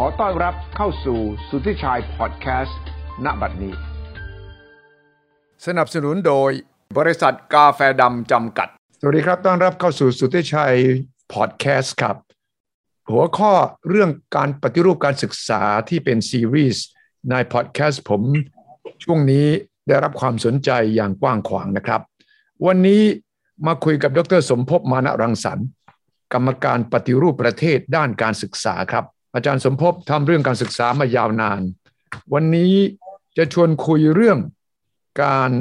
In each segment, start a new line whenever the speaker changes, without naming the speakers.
ขอต้อนรับเข้าสู่สุทธิชัยพอดแคสต์ณบัดนี้ สนับสนุนโดยบริษัทกาแฟดำจำกัด สวัสดีครับ ต้อนรับเข้าสู่สุทธิชัยพอดแคสต์ครับ หัวข้อเรื่องการปฏิรูปการศึกษาที่เป็นซีรีส์ในพอดแคสต์ผม ช่วงนี้ได้รับความสนใจอย่างกว้างขวางนะครับ วันนี้มาคุยกับดรสมภพมานะรังสรรค์กรรมการปฏิรูปประเทศด้านการศึกษาครับ อาจารย์สมภพทำเรื่องการศึกษามายาวนาน วันนี้จะชวนคุยเรื่องการ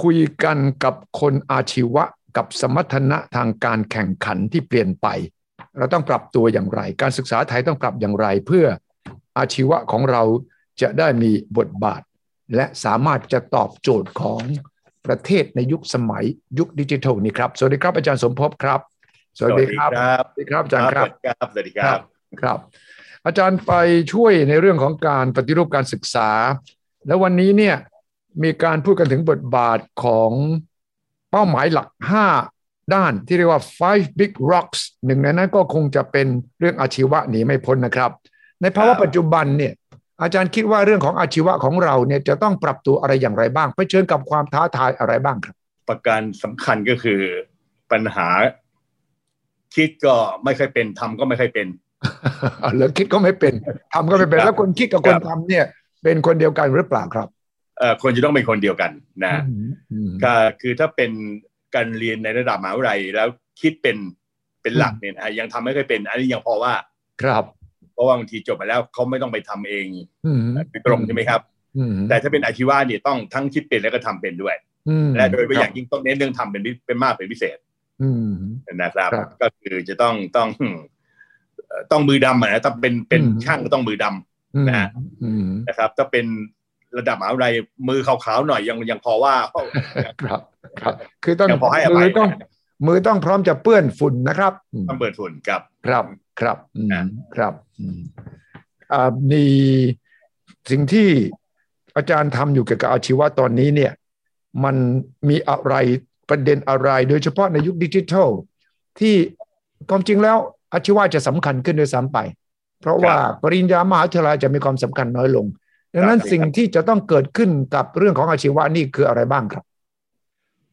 คุยกันกับคนอาชีวะกับสมรรถนะทางการแข่งขันที่เปลี่ยนไป เราต้องปรับตัวอย่างไร การศึกษาไทยต้องปรับอย่างไร เพื่ออาชีวะของเราจะได้มีบทบาท และสามารถจะตอบโจทย์ของประเทศในยุคสมัยยุคดิจิทัลนี้ครับ สวัสดีครับอาจารย์สมภพครับ สวัสดีครับ
ครับ
สวัสดีครับอาจารย์ครับ
ครับสวัสดีครับ
ครับ อาจารย์ไปช่วยในเรื่องของการปฏิรูปการศึกษา แล้ววันนี้เนี่ยมีการพูดกันถึงบทบาทของเป้าหมายหลัก 5 ด้านที่เรียกว่า five big rocks หนึ่งในนั้นก็คงจะเป็นเรื่องอาชีวะหนีไม่พ้นนะครับ ในภาวะปัจจุบันเนี่ยอาจารย์คิดว่าเรื่องของอาชีวะของเราเนี่ยจะต้องปรับตัวอะไรอย่างไรบ้างเผชิญกับความท้าทายอะไรบ้างครับ
ประการสำคัญก็คือปัญหา คิดก็ไม่ค่อยเป็นทำก็ไม่ค่อยเป็น
หรือคิดก็ไม่เป็นทำก็ไม่เป็น
ครับ
แล้วคนคิดกับค
ครั
น
บ
ทำเนี่ย เป็นคนเดียวกันหรือเปล่าครับ
เอ่อควรจะต้องเป็นคนเดียวกันนะ
อืมอืม
ก็คือถ้าเป็นการเรียนในระดับมหาวิทยาลัยแล้วคิดเป็นเป็นหลัก
อืม
เนี่ยนะยังทำไม่ค่อยเป็น อันนี้ยังพอว่า
ครับ
เพราะว่าบางทีจบไปแล้วเขาไม่ต้องไปทำเอง
อืม
โดยตรงใช่ไหมครับ
อืม
แต่ถ้าเป็นอาชีวะเนี่ยต้องทั้งคิดเป็นแล้วก็ทำเป็นด้วย
อืม
และโดยเฉพาะอย่างยิ่งต้องเน้นเรื่องทำเป็นพิเป็นมากเป็นพิเศษ
อืม
นะครับ
ครับ
ก็คือจะต้องต้องเอ่อ ต้องมือดำอะนะถ้าเป็นเป็น
อืม
ช่างก็ต้องมือดำ
อืม
นะฮะ
อืม
นะครับ ถ้าเป็นระดับมหาวิทยาลัยมือขาวๆหน่อยยังยังพอว่า
ครับ ครับ คือต้อง
ยังพอให้อภั
มื
ย
อต้อง มือต้องพร้อมจะเปื้อนฝุ่นนะครับอืม
ต้องเปิดฝุ่นกับ
ครับครับอืม
นะ
ครับอืมอ่ามีสิ่งที่อาจารย์ทำอยู่เกี่ยวกับอาชีวะตอนนี้เนี่ย มันมีอะไรประเด็นอะไร โดยเฉพาะในยุคดิจิทัล ที่ความจริงแล้ว อาชีวะจะสำคัญขึ้นด้วยซ้ำไป เพราะว่าปริญญามหาวิทยาลัยจะมีความสำคัญน้อยลง ดังนั้นสิ่งที่จะต้องเกิดขึ้นกับเรื่องของอาชีวะนี่คืออะไรบ้างครับ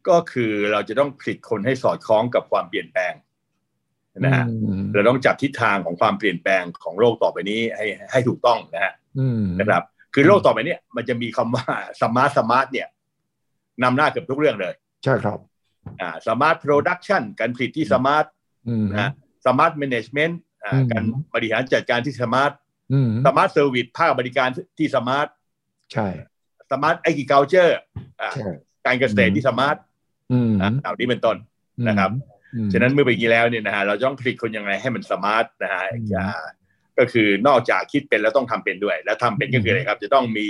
ก็คือเราจะต้องผลิตคนให้สอดคล้องกับความเปลี่ยนแปลงนะฮะ
อืม
เราต้องจับทิศทางของความเปลี่ยนแปลงของโลกต่อไปนี้ให้ให้ถูกต้องนะฮะ
อืม
นะครับ คือโลกต่อไปเนี้มันจะมีคำว่า smart smart เนี่ยนำหน้าเกือบทุกเรื่องเลย
ใช่ครับ
อ่า smart production การผลิตที่ smart
อืม
นะ สมาร์ทแมネจเมนต์
อืม
การบริหารจัดการที่สมาร์ท
อืม
สมาร์ทเซอร์วิสภาคบริการที่สมาร์ท
ใช่
สมาร์ทไอกิเกลเจอร์
ใช่
การเกษตรที่สมาร์ท
อืม
อะเหล่านี้เป็นต้นนะครับ
อืม
ฉะนั้นเมื่อเป็นอย่างนี้แล้วเนี่ยนะฮะเราจะต้องผลิตคนยังไงให้มันสมาร์ทนะฮะ
อืม
อ่าก็คือนอกจากคิดเป็นแล้วต้องทำเป็นด้วย แล้วทำเป็นก็คืออะไรครับ จะต้องมี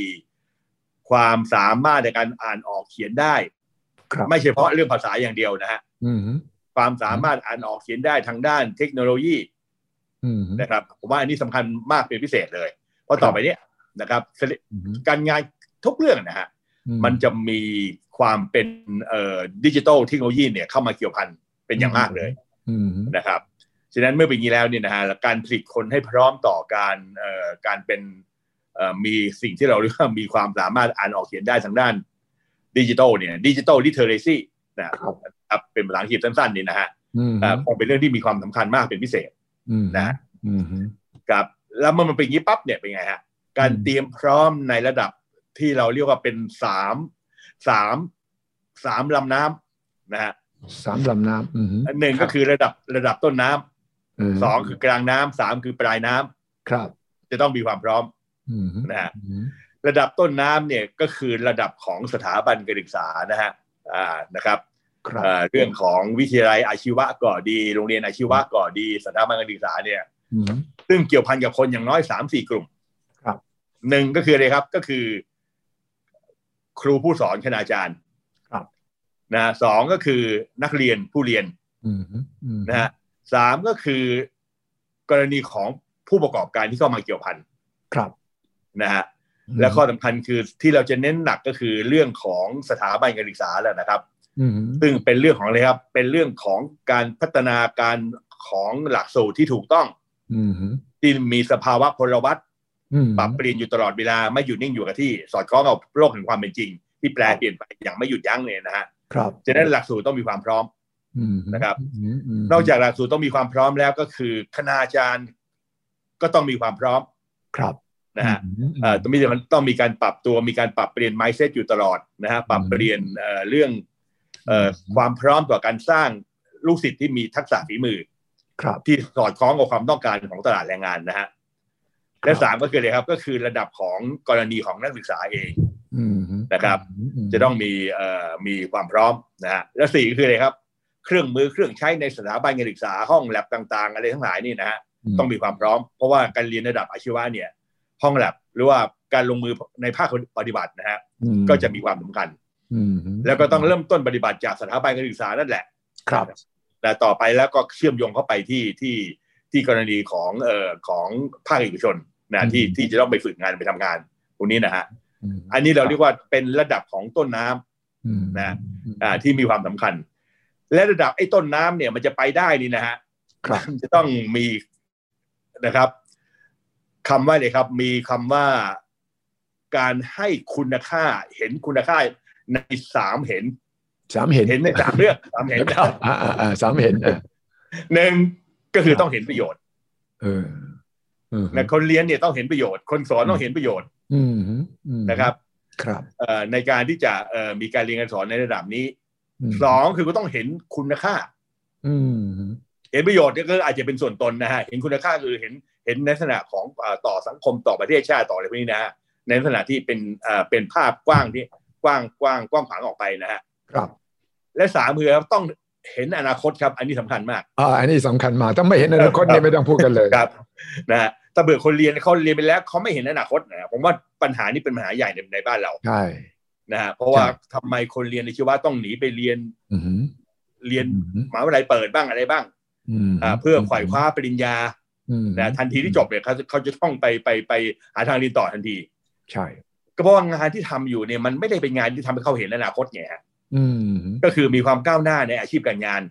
ความสามารถในการอ่านออกเขียนได้
ครับ
ไม่เฉพาะเรื่องภาษาอย่างเดียวนะฮะ
อืม
ความสามารถอ่านออกเขียนได้ทางด้านเทคโนโลยี
อืม
นะครับผมว่าอันนี้สำคัญมากเป็นพิเศษเลย เพราะต่อไปเนี้ยนะครับ
อืม
การงานทุกเรื่องนะฮะมันจะมีความเป็นเอ่อดิจิทัลเทคโนโลยีเนี่ยเข้ามาเกี่ยวพันเป็นอย่างมากเลย
อืม
นะครับฉะนั้นเมื่อเป็นอย่างนี้แล้วเนี่ยนะฮะการผลิตคนให้พร้อมต่อการเอ่อการเป็นเอ่อมีสิ่งที่เราเรียกว่ามีความสามารถอ่านออกเขียนได้ทางด้านดิจิทัลเนี่ยดิจิทัลลิเทเรซี นะครับครับเป็นภาษาอังกฤษสั้นๆนี่นะฮะ
อืม
เอ่อคงเป็นเรื่องที่มีความสำคัญมากเป็นพิเศษ
อืม
นะ
อืม
ครับแล้วเมื่อมันเป็นอย่างนี้ปั๊บเนี่ยเป็นไงฮะการ
อืม
เตรียมพร้อมในระดับที่เราเรียกว่าเป็นสามสามสามลำน้ำนะฮะ
สามลำน้ำอืม
หนึ่งก็คือระดับระดับต้นน้ำ
ม
สองคือกลางน้ำสามคือปลายน้ำ
ครับ
จะต้องมีความพร้อม
อืม
นะฮะ
อืม
ระดับต้นน้ำเนี่ยก็คือระดับของสถาบันการศึกษานะฮะอ่านะครับ
ครับ
เอ่อเรื่องของวิทยาลัยอาชีวะก่อดี โรงเรียนอาชีวะก่อดีสถาบันการศึกษาเนี่ย
อืม
ซึ่งเกี่ยวพันกับคนอย่างน้อยสามสี่กลุ่ม
ครับ
หนึ่งก็คืออะไรครับก็คือ ครูผู้สอนคณาจารย์
ครับ
นะฮะสองก็คือนักเรียนผู้เรียน
อืมอืม
นะฮะสามก็คือกรณีของผู้ประกอบการที่เข้ามาเกี่ยวพัน
ครับ
นะฮะและข้อสำคัญคือที่เราจะเน้นหนักก็คือเรื่องของสถาบันการศึกษาแหละนะครับ
อืม
ซึ่งเป็นเรื่องของอะไรครับ เป็นเรื่องของการพัฒนาการของหลักสูตรที่ถูกต้อง
อืม
ที่มีสภาวะพลวัต
อืม
ปรับเปลี่ยนอยู่ตลอดเวลาไม่หยุดนิ่งอยู่กับที่ สอดคล้องกับโลกแห่งความเป็นจริง ที่แปลเปลี่ยนไปอย่างไม่หยุดยั้งเนี่ยนะฮะ
ครับ
ฉะนั้นหลักสูตรต้องมีความพร้อม
อืม
นะครับ
อืมม
นอกจากหลักสูตรต้องมีความพร้อมแล้วก็คือคณาจารย์ก็ต้องมีความพร้อม
ครับ
นะฮะ
อืม
เอ่อต้องมีมันต้องมีการปรับตัวมีการปรับเปลี่ยน mindset อยู่ตลอดนะฮะปรับเปลี่ยนเอ่อเรื่องเอ่อ ความพร้อมต่อการสร้างลูกศิษย์ที่มีทักษะฝีมือ
ครับ
ที่สอดคล้องกับความต้องการของตลาดแรงงานนะฮะและสามก็คืออะไรครับ ก็คือระดับของกรณีของนักศึกษาเอง
อืม
นะครับ
ม
จะต้องมีเอ่อมีความพร้อมนะฮะและสี่คืออะไรครับ เครื่องมือเครื่องใช้ในสถาบันการศึกษาห้องแลบต่างๆ อะไรทั้งหลายนี่นะฮะต้องมีความพร้อม เพราะว่าการเรียนระดับอาชีวะเนี่ย ห้องแลบหรือว่าการลงมือในภาคปฏิบัตินะฮะ
อืม
ก็จะมีความสำคัญ
อืม
แล้วก็ต้องเริ่มต้นปฏิบัติจากสถาบันการศึกษานั่นแหละ
ครับ
แต่ต่อไปแล้วก็เชื่อมโยงเข้าไปที่ที่ที่กรณีของเอ่อของภาคเอกชนนะที่ที่จะต้องไปฝึกงานไปทำงานพวกนี้นะฮะ
ม
อันนี้เราเรียกว่าเป็นระดับของต้นน้ำ
อืม
นะอ่าที่มีความสำคัญ และระดับไอ้ต้นน้ำเนี่ยมันจะไปได้นี่นะฮะ
ครับ
มันจะต้องมีนะครับคำว่าเลยครับ มีคำว่าการให้คุณค่าเห็นคุณค่า ในสามเห็น
สามเห็น
เห็นในสามเรื่องสามเห็น
ครับอ่าอ่าอ่าสามเห็นอ่า
หนึ่งก็คือต้องเห็นประโยชน์
เออเออ
นะคนเรียนเนี่ยต้องเห็นประโยชน์ คนสอนต้องเห็นประโยชน์
อืมอืม
นะครับ
ครับ
เอ่อในการที่จะเอ่อมีการเรียนการสอนในระดับนี้
ม
สองคือก็ต้องเห็นคุณค่า
อืม
เห็นประโยชน์เนี่ยก็อาจจะเป็นส่วนตนนะฮะเห็นคุณค่าคือเห็นเห็นในลักษณะของเอ่อต่อสังคมต่อประเทศชาติต่ออะไรพวกนี้นะฮะในลักษณะที่เป็นเอ่อเป็นภาพกว้างที่ กว้างกว้างกว้างขวางออกไปนะฮะ
ครับ
และสามคือต้องเห็นอนาคตครับ อันนี้สำคัญมาก
อ่าอันนี้สำคัญมากถ้าไม่เห็นอนาคต
ครับ
เนี่ยไม่ต้องพูดกันเลย
ครับนะฮะถ้าเบื่อคนเรียนเขาเรียนไปแล้วเขาไม่เห็นอนาคตนะผมว่าปัญหานี้เป็นปัญหาใหญ่ในในบ้านเรา
ใช่
นะฮะเพราะว่า
ใช่
ทำไมคนเรียนในชีวะต้องหนีไปเรียน
อืม
เรียน
อืม
มหาวิทยาลัยเปิดบ้างอะไรบ้าง
ม
อ่าเพื่อไขว่คว้าปริญญา
อืม
นะทันทีที่จบเนี่ยเขาเขาจะต้องไปไปไปหาทางเรียนต่อทันที
ใช่
ก็เพราะว่างานที่ทำอยู่เนี่ยมันไม่ได้เป็นงานที่ทำให้เขาเห็นอนาคตไงฮะ
อืม
ก็คือมีความก้าวหน้าในอาชีพการงาน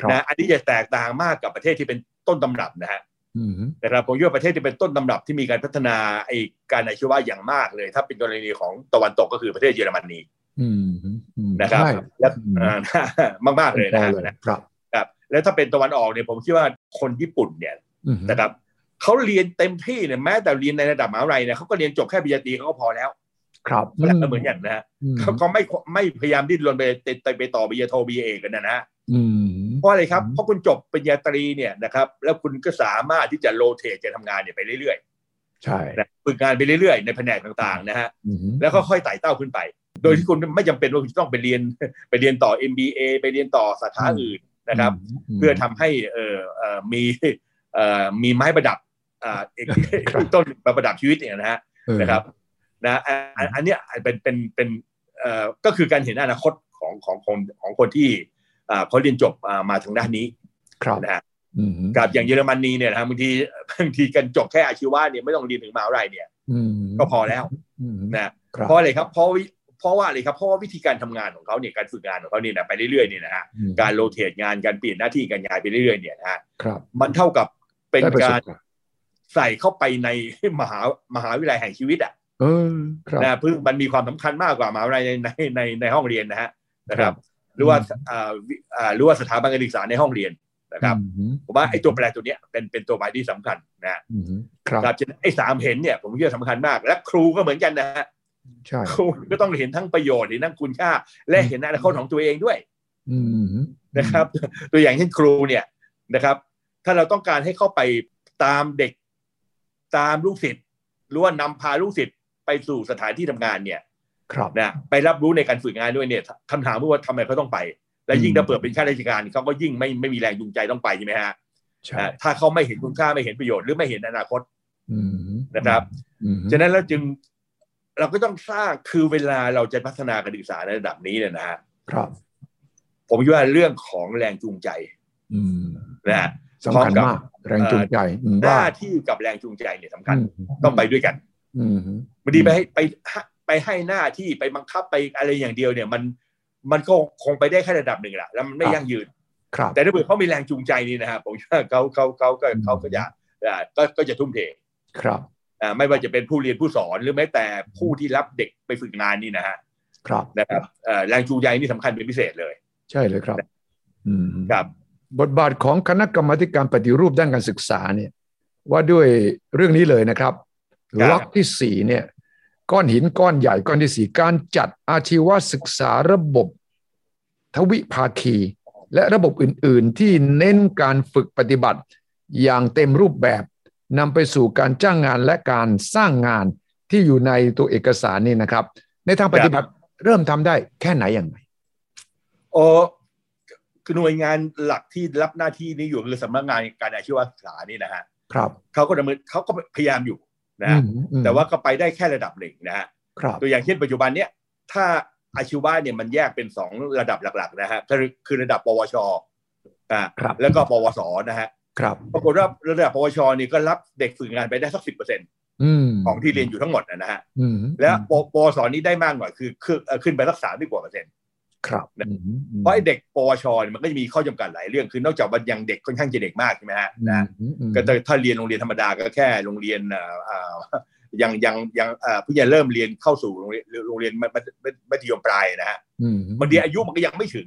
ครับ
นะอันนี้จะแตกต่างมากกับประเทศที่เป็นต้นตำรับนะฮะ
อืม
นะครับผมคิดว่าประเทศที่เป็นต้นตำรับที่มีการพัฒนาไอการอาชีวะอย่างมากเลย ถ้าเป็นกรณีของตะวันตกก็คือประเทศเยอรมนี
อืมอืม
นะครับ
ใช่
และ
อืม
อ่ามากๆเลยนะฮะ
ครับ
ครับ แล้วถ้าเป็นตะวันออกเนี่ยผมคิดว่าคนญี่ปุ่นเนี่ย
อืม
นะครับ เขาเรียนเต็มที่เนี่ยแม้แต่เรียนในระดับมหาวิทยาลัยเนี่ยเขาก็เรียนจบแค่ปริญญาตรีเขาก็พอแล้ว
ครับ
แล้วก็เหมือนกันนะฮะ
อืม
เขาเขาไม่ไม่พยายามดิ้นรนไปไปไปไปต่อปริญญาโทปริญญาเอกกันนะฮะ
อืม
เพราะอะไรครับ
อืม
เพราะคุณจบปริญญาตรีเนี่ยนะครับ แล้วคุณก็สามารถที่จะโรเตทการทำงานเนี่ยไปเรื่อย
ใช่
ๆนะฝึกงานไปเรื่อยๆ ในแผนกต่างๆนะฮะ
อืม
แล้วก็ค่อยไต่เต้าขึ้นไป โดยที่คุณไม่จำเป็นว่าคุณจะต้องไปเรียนไปเรียนต่อ MBA ไปเรียนต่อสาขาอื่นนะครับ เพื่อทำให้เอ่อเอ่อมีเอ่อมีไม้ประดับ อ่าเอก
ครับ
ต้นประดับชีวิตเนี่ยนะฮะ
เออ
นะครับนะอันอันอันเนี้ยเป็นเป็นเป็นเอ่อก็คือการเห็นอนาคตของของของของคนที่อ่าเขาเรียนจบอ่ามาทางด้านนี้
ครับ
นะฮะ
อืม
กับอย่างเยอรมนีเนี่ยนะฮะบางทีบางทีกันจบแค่อาชีวะเนี่ยไม่ต้องเรียนถึงมหาวิทยาลัยเนี่ย
อืม
ก็พอแล้ว
อืม
นะครับเพราะอะไรครับเพราะวิเพราะว่าอะไรครับเพราะว่าวิธีการทำงานของเขาเนี่ยการฝึกงานของเขาเนี่ยนะไปเรื่อยๆเนี่ยนะฮะ
อืม
การโรเตทงานการเปลี่ยนหน้าที่การงานไปเรื่อยๆเนี่ยนะฮะ
ครับ
มันเท่ากับเป็น
ได้ประส
กา
บ
ร
การณ์
ใส่เข้าไปในมหามหาวิทยาลัยแห่งชีวิตอะ
เออครับ
นะเพิ่งมันมีความสำคัญมากกว่ามหาวิทยาลัยในในในในห้องเรียนนะฮะนะครับ หรือว่าอ่าวิอ่าหรือว่าสถาบันการศึกษาในห้องเรียนนะครับ
อืม
ผมว่าไอ้ตัวแปรตัวเนี้ยเป็นเป็นตัวหมายที่สำคัญนะฮะ
อืมครับ
ครับฉะนั้นไอ้สามเห็นเนี่ยผมคิดว่าสำคัญมาก และครูก็เหมือนกันนะฮะ
ใช่
ครูก็ต้องเห็นทั้งประโยชน์เห็นทั้งคุณค่า และเห็นอนาคตของตัวเองด้วย
อืม
นะครับ ตัวอย่างเช่นครูเนี่ยนะครับ ถ้าเราต้องการให้เข้าไปตามเด็ก ตามลูกศิษย์หรือว่านำพาลูกศิษย์ไปสู่สถานที่ทำงานเนี่ย
ครับ
นะไปรับรู้ในการฝึกงานด้วยเนี่ยคำถามว่าทำไมเขาต้องไป และยิ่งถ้าเปิดเป็นข้าราชการเขาก็ยิ่งไม่ไม่มีแรงจูงใจต้องไปใช่ไหมฮะ
ใช่
อ่าถ้าเขาไม่เห็นคุณค่าไม่เห็นประโยชน์หรือไม่เห็นอนาคต
อืม
นะครับ
อืม
ฉะนั้นเราจึงเราก็ต้องสร้างคือเวลาเราจะพัฒนาการศึกษาในระดับนี้เนี่ยนะฮะ
ครับ
ผมคิดว่าเรื่องของแรงจูงใจ
อืม
นะฮะ
สำคัญมากแรงจูงใจอืม
ห
ว่า
น้าที่กับแรงจูงใจเนี่ยสำคัญ
อืม
ต้องไปด้วยกัน
อืม
บางทีไปให้ไปให้ไปให้หน้าที่ไปบังคับไปอะไรอย่างเดียวเนี่ยมันมันก็คงไปได้แค่ระดับหนึ่งแหละแล้วมันไม่ยั่งยืน
ครับ
แต่ถ้าเกิดเขามีแรงจูงใจนี่นะฮะผมว่าเขาเขาเขาก็เขาก็จะอ่าก็ก็จะทุ่มเท
ครับ
อ่าไม่ว่าจะเป็นผู้เรียนผู้สอนหรือแม้แต่ผู้ที่รับเด็กไปฝึกงานนี่นะฮะ
ครับ
นะครับเอ่อแรงจูงใจนี่สำคัญเป็นพิเศษเลย
ใช่เลยครับอืม
ครับ
บทบาทของคณะกรรมาธิการปฏิรูปด้านการศึกษาเนี่ยว่าด้วยเรื่องนี้เลยนะครับ
ครับ
ล็อกที่สี่เนี่ยก้อนหินก้อนใหญ่ก้อนที่สี่การจัดอาชีวศึกษาระบบทวิภาคี และระบบอื่น ๆ ที่เน้นการฝึกปฏิบัติอย่างเต็มรูปแบบนำไปสู่การจ้างงานและการสร้างงานที่อยู่ในตัวเอกสารนี่นะครับ ในทางปฏิบัติเริ่มทำได้แค่ไหนอย่างไร
โอ้ คือหน่วยงานหลักที่รับหน้าที่นี้อยู่คือสำนักงานการอาชีวศึกษานี่นะฮะ
ครับ
เขาก็ดำเนินเขาก็พยายามอยู่นะฮะ
อืมอืม
แต่ว่าก็ไปได้แค่ระดับหนึ่งนะฮะ
ครับ
ตัวอย่างเช่นปัจจุบันเนี้ยถ้าอาชีวะเนี่ยมันแยกเป็นสองระดับหลักๆนะฮะคือคือระดับปวชอ่า
ครับ
แล้วก็ปวสนะฮะ
ครับ
ปรากฏว่าระดับปวชนี่ก็รับเด็กฝึกงานไปได้สักสิบเปอร์เซ็นต์
อืม
ของที่เรียนอยู่ทั้งหมดนะฮะ
อืม
แล้วปปวสนี่ได้มากหน่อยคือคือเอ่อขึ้นไปสักสามกว่าเปอร์เซ็นต์
ครับ
นะ
อืม
เพราะไอ้เด็กปวชเนี่ยมันก็จะมีข้อจำกัดหลายเรื่อง คือนอกจากว่ายังเด็กค่อนข้างจะเด็กมากใช่ไหมฮะนะ
อืมอืม
ก็ถ้าถ้าเรียนโรงเรียนธรรมดาก็แค่โรงเรียนเอ่อเอ่อยังยังยังเอ่อเพิ่งจะเริ่มเรียนเข้าสู่โรงเรียนโรงเรียนมัธมัธมัธยมปลายนะฮะ
อืม
บางทีอายุมันก็ยังไม่ถึง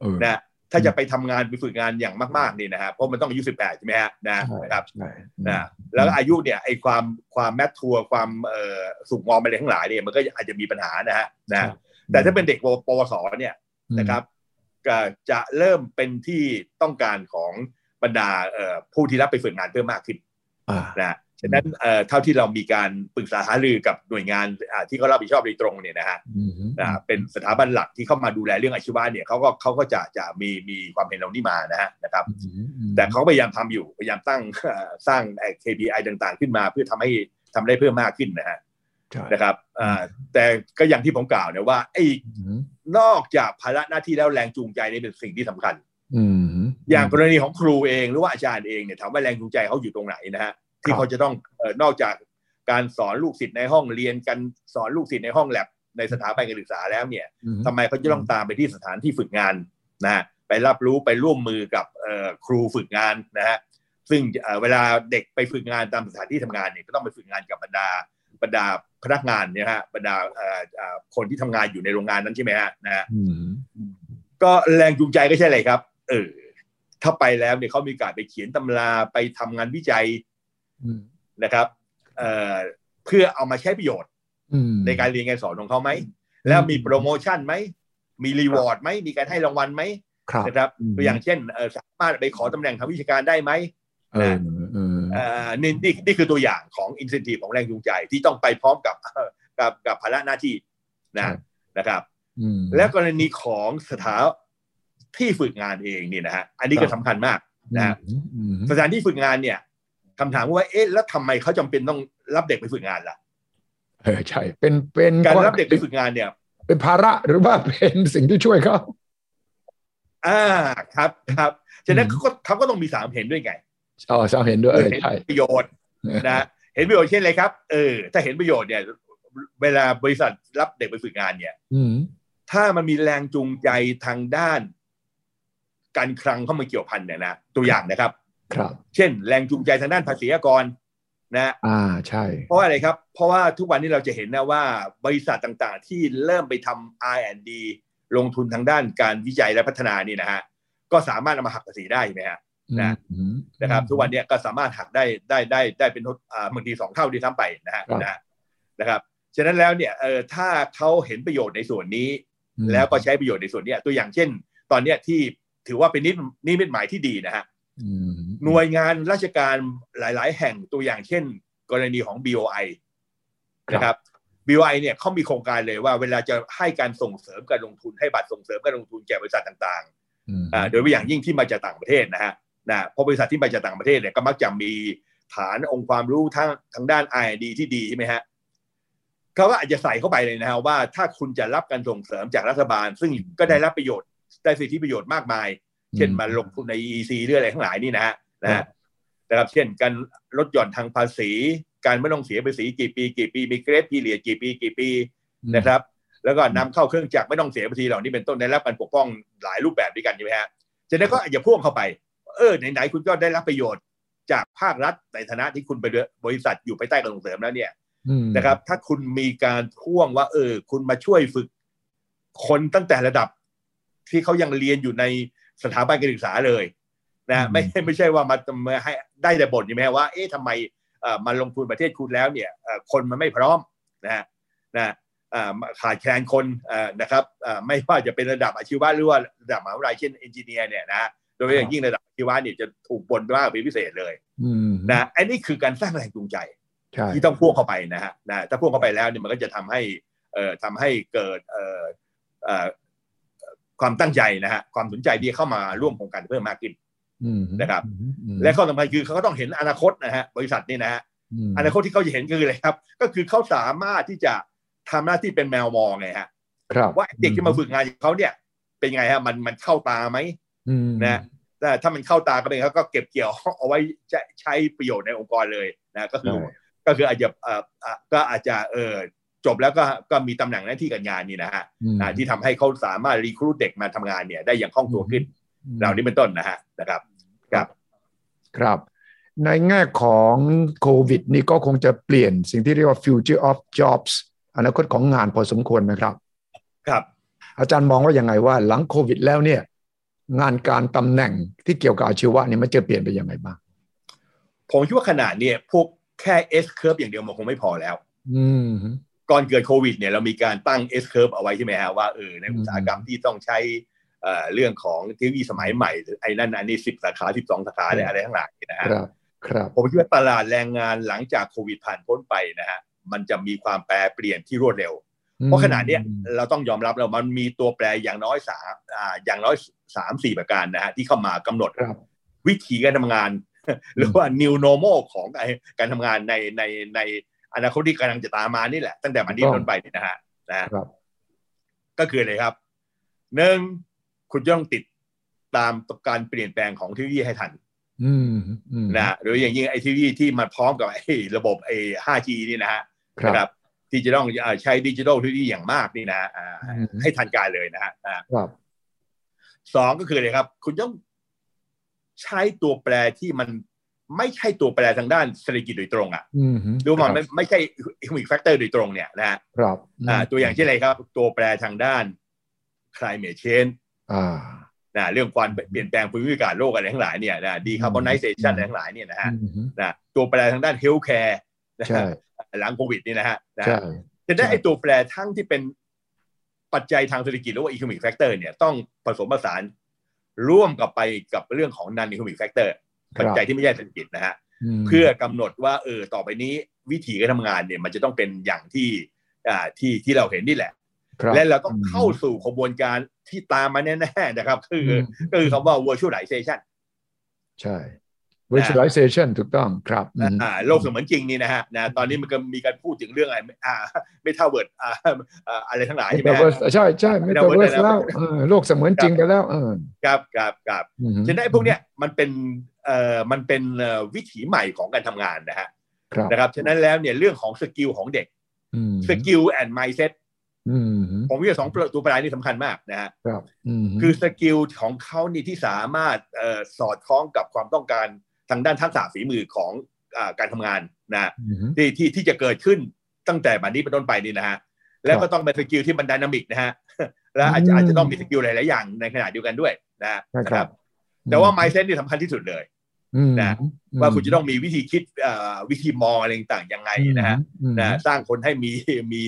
เออ
นะถ้าจะไปทำงานไปฝึกงานอย่างมากๆนี่นะฮะเพราะมันต้องอายุสิบแปดใช่ไหมฮะนะ
ใช่
นะครับ
ใช่
นะแล้วอายุเนี่ยไอ้ความความแมททัวร์ความเอ่อสุกงอมอะไรทั้งหลายเนี่ยมันก็อาจจะมีปัญหานะฮะนะ แต่ถ้าเป็นเด็กปปวสเนี่ยนะครับก็จะเริ่มเป็นที่ต้องการของบรรดาเอ่อผู้ที่รับไปฝึกงานเพิ่มมากขึ้น
อ่า
นะฉะนั้นเอ่อเท่าที่เรามีการปรึกษาหารือกับหน่วยงานอ่าที่เขารับผิดชอบโดยตรงเนี่ยนะฮะ
อืม
อ่าเป็นสถาบันหลักที่เข้ามาดูแลเรื่องอาชีวะเนี่ยเขาก็เขาก็จะจะมีมีความเห็นเหล่านี้มานะฮะนะครับ
อืมอืม
แต่เขาพยายามทำอยู่พยายามตั้งเอ่อสร้างไอ้ KPI ต่างๆ ขึ้นมาเพื่อทำให้ทำได้เพิ่มมากขึ้นนะฮะ
ใช่
นะครับอ่าแต่ก็อย่างที่ผมกล่าวเนี่ยว่าไอ้
อืม
นอกจากภาระหน้าที่แล้วแรงจูงใจนี่เป็นสิ่งที่สำคัญ
อืม
อย่างกรณีของครูเองหรือว่าอาจารย์เองเนี่ยถามว่าแรงจูงใจเขาอยู่ตรงไหนนะฮะที่เขาจะต้องเอ่อนอกจากการสอนลูกศิษย์ในห้องเรียนกันสอนลูกศิษย์ในห้องแลบในสถาบันการศึกษาแล้วเนี่ย
อืม
ทำไมเขาจะต้องตามไปที่สถานที่ฝึกงานนะฮะไปรับรู้ไปร่วมมือกับเอ่อครูฝึกงานนะฮะซึ่งเอ่อเวลาเด็กไปฝึกงานตามสถานที่ทำงานเนี่ยก็ต้องไปฝึกงานกับบรรดาบรรดา พนักงานเนี่ยฮะบรรดาเอ่อเอ่อคนที่ทำงานอยู่ในโรงงานนั้นใช่ไหมฮะนะฮะ
อืม
ก็แรงจูงใจก็ใช่เลยครับ เออถ้าไปแล้วเนี่ยเขามีการไปเขียนตำราไปทำงานวิจัย
อืม
นะครับเอ่อเพื่อเอามาใช้ประโยชน์
อืม
ในการเรียนการสอนของเขาไหม แล้วมีโปรโมชั่นไหม มีรีวอร์ดไหม มีการให้รางวัลไหม
ครับ
นะครับ
อืม
ตัวอย่างเช่นเอ่อสามารถไปขอตำแหน่งทางวิชาการได้ไหม นี่นี่นี่คือตัวอย่างของอินเซนティブของแรงจูงใจที่ต้องไปพร้อมกับ กับกับภาระหน้าที่นะนะครับ
อืม
และกรณีของสถานที่ฝึกงานเองเนี่ยนะฮะอันนี้ก็สำคัญมากนะฮะ
อืม
สถานที่ฝึกงานเนี่ยคำถามว่าเอ๊ะแล้วทำไมเขาจำเป็นต้องรับเด็กไปฝึกงานล่ะ
เออใช่ เป็นเป็น
การรับเด็กไปฝึกงานเนี่ย
เป็นภาระหรือว่าเป็นสิ่งที่ช่วยเขา
อ่าครับครับฉะนั้น
อืม
เขาก็เขาก็ต้องมีสามเห็นด้วยไง
อ๋อสามเห็นด้วยเออ
เห็น
ใช่
ประโยชน์นะเห็นประโยชน์เช่นอะไรครับเออถ้าเห็นประโยชน์เนี่ย เวลาบริษัทรับเด็กไปฝึกงานเนี่ย
อืม
ถ้ามันมีแรงจูงใจทางด้าน การคลังเข้ามาเกี่ยวพันเนี่ยนะตัวอย่างนะครับ
ครับ
เช่น แรงจูงใจทางด้านภาษีอากรนะ
อ่าใช่
เพราะว่าอะไรครับ เพราะว่าทุกวันนี้เราจะเห็นนะว่าบริษัทต่างๆ ที่เริ่มไปทำ R&D ลงทุนทางด้านการวิจัยและพัฒนานี่นะฮะก็สามารถเอามาหักภาษีได้ใช่ไหมฮะ นะ
อืม
นะครับ ทุกวันเนี้ยก็สามารถหักได้ได้ได้ได้เป็นอ่าบางทีสองเท่าด้วยซ้ำไปนะฮะ
ครับ
นะฮะนะครับฉะนั้นแล้วเนี่ยเออถ้าเขาเห็นประโยชน์ในส่วนนี้
อืม
แล้วก็ใช้ประโยชน์ในส่วนเนี้ยตัวอย่างเช่น ตอนเนี้ยที่ถือว่าเป็นนิดนิมิตหมายที่ดีนะฮะ
อืม
หน่วยงานราชการหลาย ๆ แห่งตัวอย่างเช่น กรณีของ BOI นะครับ BOI เนี่ยเขามีโครงการเลยว่าเวลาจะให้การส่งเสริมการลงทุนให้บัตรส่งเสริมการลงทุนแก่บริษัทต่าง
อืม
ๆอ่าโดยเฉพาะอย่างยิ่งที่มาจากต่างประเทศนะฮะ นะเพราะบริษัทที่มาจากต่างประเทศเนี่ยก็มักจะมีฐานองค์ความรู้ทางทางด้าน R&D ที่ดีใช่ไหมฮะเขาก็อาจจะใส่เข้าไปเลยนะฮะว่าถ้าคุณจะรับการส่งเสริมจากรัฐบาล ซึ่งก็ได้รับประโยชน์ได้สิทธิประโยชน์มากมาย เช่นมาลงทุนใน EC หรืออะไรทั้งหลายนี่นะฮะนะฮะนะครับเช่นการลดหย่อนทางภาษี การไม่ต้องเสียภาษีกี่ปี กี่ปีมีเกรดพีเรียกี่ปีกี่ปีนะครับ แล้วก็นำเข้าเครื่องจักรไม่ต้องเสียภาษีเหล่านี้เป็นต้นได้รับการปกป้องหลายรูปแบบด้วยกันใช่ไหมฮะฉะนั้นก็อาจจะพ่วงเข้าไป เออไหนๆคุณก็ได้รับประโยชน์จากภาครัฐในฐานะที่คุณเป็นบริษัทอยู่ภายใต้การส่งเสริมแล้วเนี่ย
อืม
นะครับ ถ้าคุณมีการพ่วงว่า เออ คุณมาช่วยฝึก คนตั้งแต่ระดับ ที่เขายังเรียนอยู่ในสถาบันการศึกษาเลย นะไม่ไม่ใช่ว่ามามาให้ได้แต่บ่นใช่ไหมว่าเอ๊ะทำไมเอ่อมาลงทุนประเทศคุณแล้วเนี่ยเอ่อคนมันไม่พร้อมนะฮะนะเอ่อขาดแคลนคนเอ่อนะครับเอ่อไม่ว่าจะเป็นระดับอาชีวะหรือว่าระดับมหาวิทยาลัยเช่นเอนจิเนียร์เนี่ยนะ โดยเฉพาะอย่างยิ่งระดับอาชีวะเนี่ยจะถูกบ่นมากเป็นพิเศษเลย
อืม
นะอันนี้คือการสร้างแรงจูงใจ
ใช่
ที่ต้องพ่วงเข้าไปนะฮะนะถ้าพ่วงเข้าไปแล้วเนี่ยมันก็จะทำให้เอ่อทำให้เกิดเอ่อเอ่อความตั้งใจนะฮะความสนใจที่เข้ามาร่วมโครงการเพิ่มมากขึ้น
อืม
นะครับ
อืม
และข้อสำคัญคือเขาก็ต้องเห็นอนาคตนะฮะบริษัทนี่นะฮะ
ม
อนาคตที่เขาจะเห็นคืออะไรครับ ก็คือเขาสามารถที่จะทำหน้าที่เป็นแมวมองไงฮะ
ครับ
ว่าเด็กที่มาฝึกงานของเขาเนี่ย เป็นไงฮะมันมันเข้าตาไหม
อืม
นะแต่ถ้ามันเข้าตาก็เป็นเขาก็เก็บเกี่ยวเอาไว้จะใช้ประโยชน์ในองค์กรเลยนะก็คือ
ใช่
ก็คืออาจจะเอ่ออะก็อาจจะเออจบแล้วก็ก็มีตำแหน่งหน้าที่การงานนี่นะฮะ
อืม
อ่าที่ทำให้เขาสามารถรีครูดเด็กมาทำงานเนี่ยได้อย่างคล่องตัวขึ้นเหล่านี้เป็นต้นนะฮะนะครับครับ
ครับในแง่ของโควิดนี่ก็คงจะเปลี่ยนสิ่งที่เรียกว่า future of jobs อนาคตของงานพอสมควรไหมครับ
ครับ
อาจารย์มองว่ายังไงว่าหลังโควิดแล้วเนี่ย งานการตำแหน่งที่เกี่ยวกับอาชีวะเนี่ยมันจะเปลี่ยนไปยังไงบ้าง
ผมคิดว่าขนาดเนี่ยพวกแค่ S curve อย่างเดียวมันคงไม่พอแล้ว
อืม
ก่อนเกิดโควิดเนี่ยเรามีการตั้ง S curve เอาไว้ใช่ไหมฮะว่าเออในอุตสาหกรรมที่ต้องใช้เอ่อเรื่องของเทคโนโลยีสมัยใหม่หรือไอ้นั่นอันนี้สิบสาขาสิบสองสาขาอะไรอะไรทั้งหลายนะฮะ
ครับครับ
ผมคิดว่าตลาดแรงงานหลังจากโควิดผ่านพ้นไปนะฮะมันจะมีความแปรเปลี่ยนที่รวดเร็ว เพราะขนาดเนี้ยเราต้องยอมรับแล้วมันมีตัวแปรอย่างน้อยสามอ่าอย่างน้อยสามสี่ประการนะฮะที่เข้ามากำหนด
ครับ
วิธีการทำงาน หรือว่า new normal ของไอ้การทำงานในในในอนาคตที่กำลังจะตามมานี่แหละ ตั้งแต่วันนี้
ถูกต้อง
ต้นไปนี่นะฮะนะฮะ
ครับ
ก็คืออะไรครับหนึ่งคุณจะต้องติดตามการเปลี่ยนแปลงของเทคโนโลยีให้ทัน
อืมอืม
นะหรืออย่างยิ่งไอ้เทคโนโลยีที่มาพร้อมกับไอ้ระบบไอ้ 5G นี่นะฮะ
ครับ
นะครับ ที่จะต้องเอ่อใช้ดิจิทัลเทคโนโลยีอย่างมากนี่นะฮะอ่า
อืม
ให้ทันการเลยนะฮะอ่า
ครับ
สองก็คืออะไรครับ คุณต้องใช้ตัวแปรที่มันไม่ใช่ตัวแปรทางด้านเศรษฐกิจโดยตรงอะ
อืม
หรือว่ามันไม่ไม่ใช่ economic factor โดยตรงเนี่ยนะฮะ
ครับ
อ่าตัวอย่างเช่นอะไรครับ ตัวแปรทางด้าน climate change
อ่า
นะเรื่องความเปลี่ยนแปลงภูมิอากาศโลกอะไรทั้งหลายเนี่ยนะ decarbonization อะไรทั้งหลายเนี่ยนะฮะ
อืม
นะตัวแปรทางด้าน healthcare นะ
ใช่
ฮะ หลังโควิดนี่นะฮะนะ
ใช่
จะได้
ใช่
ไอ้ตัวแปรทั้งที่เป็นปัจจัยทางเศรษฐกิจหรือว่า economic factor เนี่ยต้องผสมผสานร่วมกับไปกับเรื่องของ non economic factor ปัจจัยที่ไม่ใช่เศรษฐกิจนะฮะ
ม
เพื่อกำหนดว่าเออต่อไปนี้วิธีการทำงานเนี่ยมันจะต้องเป็นอย่างที่อ่าที่ที่เราเห็นนี่แหละ
ครับ
และเราต้องเข้าสู่กระบวนการที่ตามมาแน่ๆนะครับ คืออ
ม
ก็คือคำว่า virtualization
ใช่ virtualization ถูกต้องครับอืม
อ่าโลกเสมือนจริงนี่นะฮะนะตอนนี้มันก็มีการพูดถึงเรื่องอะไรอ่าไม่เท่าเวิร์ดอ่าอ่าอะไรทั้งหลายใช่ไหมฮะ
Metaverse ใช่ใช่
Metaverse
Metaverse
ได้แล้ว
แล้วเออโลกเสมือนจริงไปแล้วเออ
ครับครับครับ
อืม
ฉะนั้นไอ้พวกเนี้ยมันเป็นเอ่อมันเป็นเอ่อวิถีใหม่ของการทำงานนะฮะ
ครับ
นะครับฉะนั้นแล้วเนี่ยเรื่องของ skill ของเด็ก
อืม
skill and mindsetอืมผมว่าสองตัวแปรนี่สำคัญมากนะฮะ
ครับอืม
คือ skill ของเขานี่ที่สามารถเอ่อสอดคล้องกับความต้องการ ทางด้านทักษะฝีมือของอาการทำงานนะ
อืม
ที่ที่ที่จะเกิดขึ้นตั้งแต่บัดนี้เป็นต้นไปนี่นะฮะแล้ว
ครั
ก็ต้องเป็น skill ที่มัน dynamic นะฮะและอาจจะ
อืม
อาจจะต้องมี skill หลายๆอย่างในขณะเดียวกันด้วยนะฮะ
ใช่ครับ
แต่ว่า mindset นี่สำคัญที่สุดเลย
อืม
นะว่าคุณจะต้องมีวิธีคิดเอ่อวิธีมองอะไรต่างๆยังไงนะฮะ
อืม
นะสร้างคนให้มีมี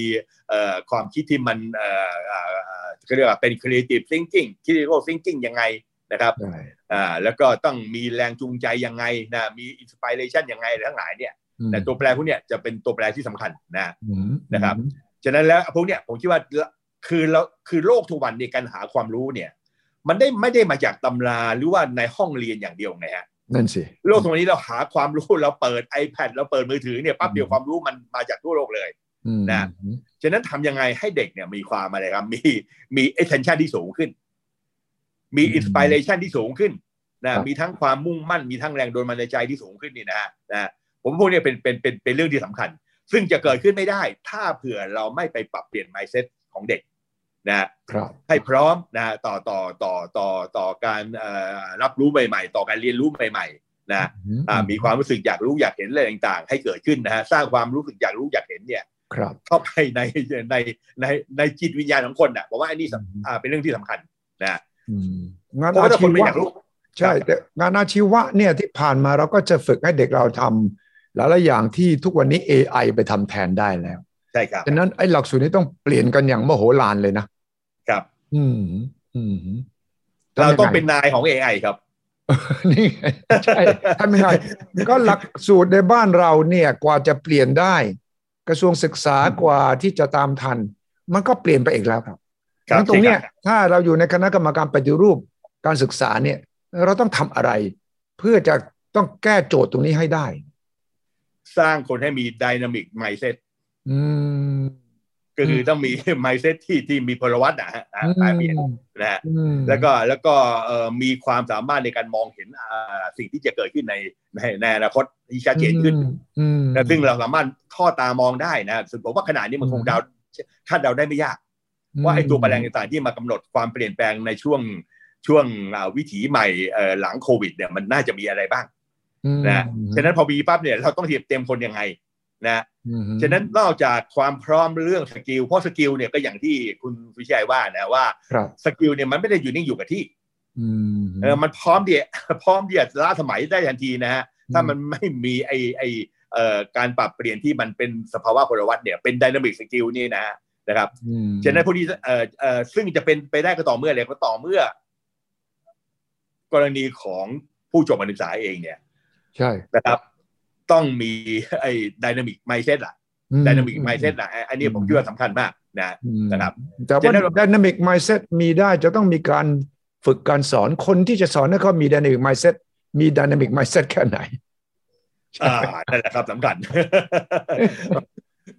เอ่อความคิดที่มันเอ่อเอ่อเอ่อก็เรียกว่าเป็น creative thinking critical thinking ยังไง นะครับ
ใช่
อ่าแล้วก็ต้องมีแรงจูงใจยังไงนะมี inspiration ยังไงทั้งหลายเนี่ย
อืม
แต่ตัวแปรพวกเนี้ยจะเป็นตัวแปรที่สำคัญนะ
อืม
นะครับฉะนั้นแล้วพวกเนี้ยผมคิดว่าคือเราคือโลกทุกวันเนี่ยการหาความรู้เนี่ย มันได้ไม่ได้มาจากตำราหรือว่าในห้องเรียนอย่างเดียวไงฮะ
นั่นสิ
โลกทุกวันนี้เราหาความรู้เราเปิด iPad เราเปิดมือถือเนี่ยปั๊บเดียวความรู้มันมาจากทั่วโลกเลย
อืม
นะฉะนั้นทำยังไงให้เด็กเนี่ยมีความอะไรครับมีมี attention ที่สูงขึ้น มี inspiration ที่สูงขึ้นนะมีทั้งความมุ่งมั่นมีทั้งแรงโดนมันในใจที่สูงขึ้นนี่นะฮะนะผมว่าพวกเนี้เป็นเป็นเป็นเป็นเรื่องที่สำคัญ ซึ่งจะเกิดขึ้นไม่ได้ ถ้าเผื่อเราไม่ไปปรับเปลี่ยน mindset ของเด็กนะ
ครับ
ให้พร้อมนะต่อต่อต่อต่อต่อการเอ่อรับรู้ใหม่ๆ ต่อการเรียนรู้ใหม่ๆนะอ่ามีความรู้สึกอยากรู้อยากเห็นอะไรต่างๆ ให้เกิดขึ้นนะฮะสร้างความรู้สึกอยากรู้อยากเห็นเนี่ย
ครับ
เข้าไปในในในในจิตวิญญาณของคนอะผมว่าอันนี้สำอ่าเป็นเรื่องที่สำคัญนะ
อืม งาน
เพราะ
อา
ว่าถ้าค
ชี
นไม่
วะ
อยากรู้
ใช่ แต่งานอาชีวะเนี่ยที่ผ่านมาเราก็จะฝึกให้เด็กเราทำหลายๆอย่างที่ทุกวันนี้ AI ไปทำแทนได้แล้ว
ใช่ครับ
ฉะนั้นไอ้หลักสูตรนี้ต้องเปลี่ยนกันอย่างมโหฬารเลยนะครับ อืมอืม
เราต้อง
ทำยังไง
เป็นนายของ AI ครับ
นี่ไงใช่ทำยังไงก็หลักสูตรในบ้านเราเนี่ยกว่าจะเปลี่ยนได้ กระทรวงศึกษากว่าที่จะตามทัน มันก็เปลี่ยนไปอีกแล้วครับ
ครับ
งั้นตรงเนี้ย
ใช่ครับ
ถ้าเราอยู่ในคณะกรรมการปฏิรูปการศึกษาเนี่ย เราต้องทำอะไร เพื่อจะต้องแก้โจทย์ตรงนี้ให้ได้
สร้างคนให้มี dynamic mindset
อืม
ก็คือต้องมี mindset ที่ที่มีพลวัตนะฮะอ่า
อืม
อ่าเปลี่ยนนะฮะ
อืม
แล้วก็แล้วก็เอ่อมีความสามารถในการมองเห็นอ่าสิ่งที่จะเกิดขึ้นในในในอนาคตที่ชัดเจนขึ้น
อืม
นะซึ่งเราสามารถทอดตามองได้นะ ซึ่งผมว่าขณะนี้มันคงเดาคาดเดาได้ไม่ยาก ว่าไอ้ตัวแปรต่างๆที่มากำหนดความเปลี่ยนแปลงในช่วงช่วงอ่าวิถีใหม่เอ่อหลังโควิดเนี่ยมันน่าจะมีอะไรบ้าง
อืม
นะฉะนั้นพอมีปั๊บเนี่ยเราต้องเตรียมเตรียมคนยังไงนะ
อืม
ฉะนั้นนอกจากความพร้อมเรื่อง skill เพราะ skill เนี่ยก็อย่างที่คุณวิชัยว่านะว่า
ครับ
skill เนี่ยมันไม่ได้อยู่นิ่งอยู่กับที่
อืม
เออมันแป๊บเดียวแป๊บเดียวล้าสมัยได้ทันทีนะฮะถ้ามันไม่มีไอไอเอ่อการปรับเปลี่ยนที่มันเป็นสภาวะพลวัตเนี่ยเป็น dynamic skill นี่นะฮะ นะครับ
อืม
ฉะนั้นพวกนี้เอ่อเอ่อซึ่งจะเป็นไปได้ก็ต่อเมื่ออะไรก็ต่อเมื่อ กรณีของผู้จบการศึกษาเองเนี่ย
ใช่
นะครับต้องมีไอ้dynamic mindset อะ
อืม
dynamic mindset อะอันนี้ผมคิดว่าสำคัญมากนะ
อืม
นะครับ
แต่ว่า
General
dynamic mindset มีได้จะต้องมีการฝึกการสอนคนที่จะสอนให้เขามี dynamic mindset มี dynamic mindset แค่ไหน
อ่านั่นแหละครับสำคัญ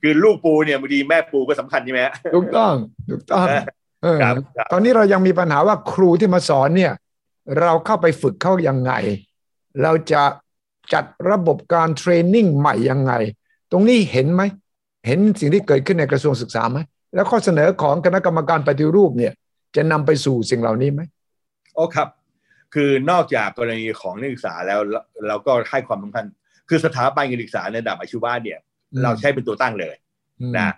คือลูกปูเนี่ยบางทีแม่ปูก็สำคัญใช่ไหมฮะ
ถูกต้องถูกต้องเออ
ครับครับ
ตอนนี้เรายังมีปัญหาว่าครูที่มาสอนเนี่ย เราเข้าไปฝึกเขายังไง เราจะจัดระบบการเทรนนิ่งใหม่ยังไง ตรงนี้เห็นไหม เห็นสิ่งที่เกิดขึ้นในกระทรวงศึกษาไหม แล้วข้อเสนอของคณะกรรมการปฏิรูปเนี่ย จะนำไปสู่สิ่งเหล่านี้ไหม
โอ้ครับ คือนอกจากกรณีของนักศึกษาแล้วเราเราก็ให้ความสำคัญ คือสถาบันการศึกษาในระดับอาชีวะเนี่ย
อืม
เราใช้เป็นตัวตั้งเลยนะ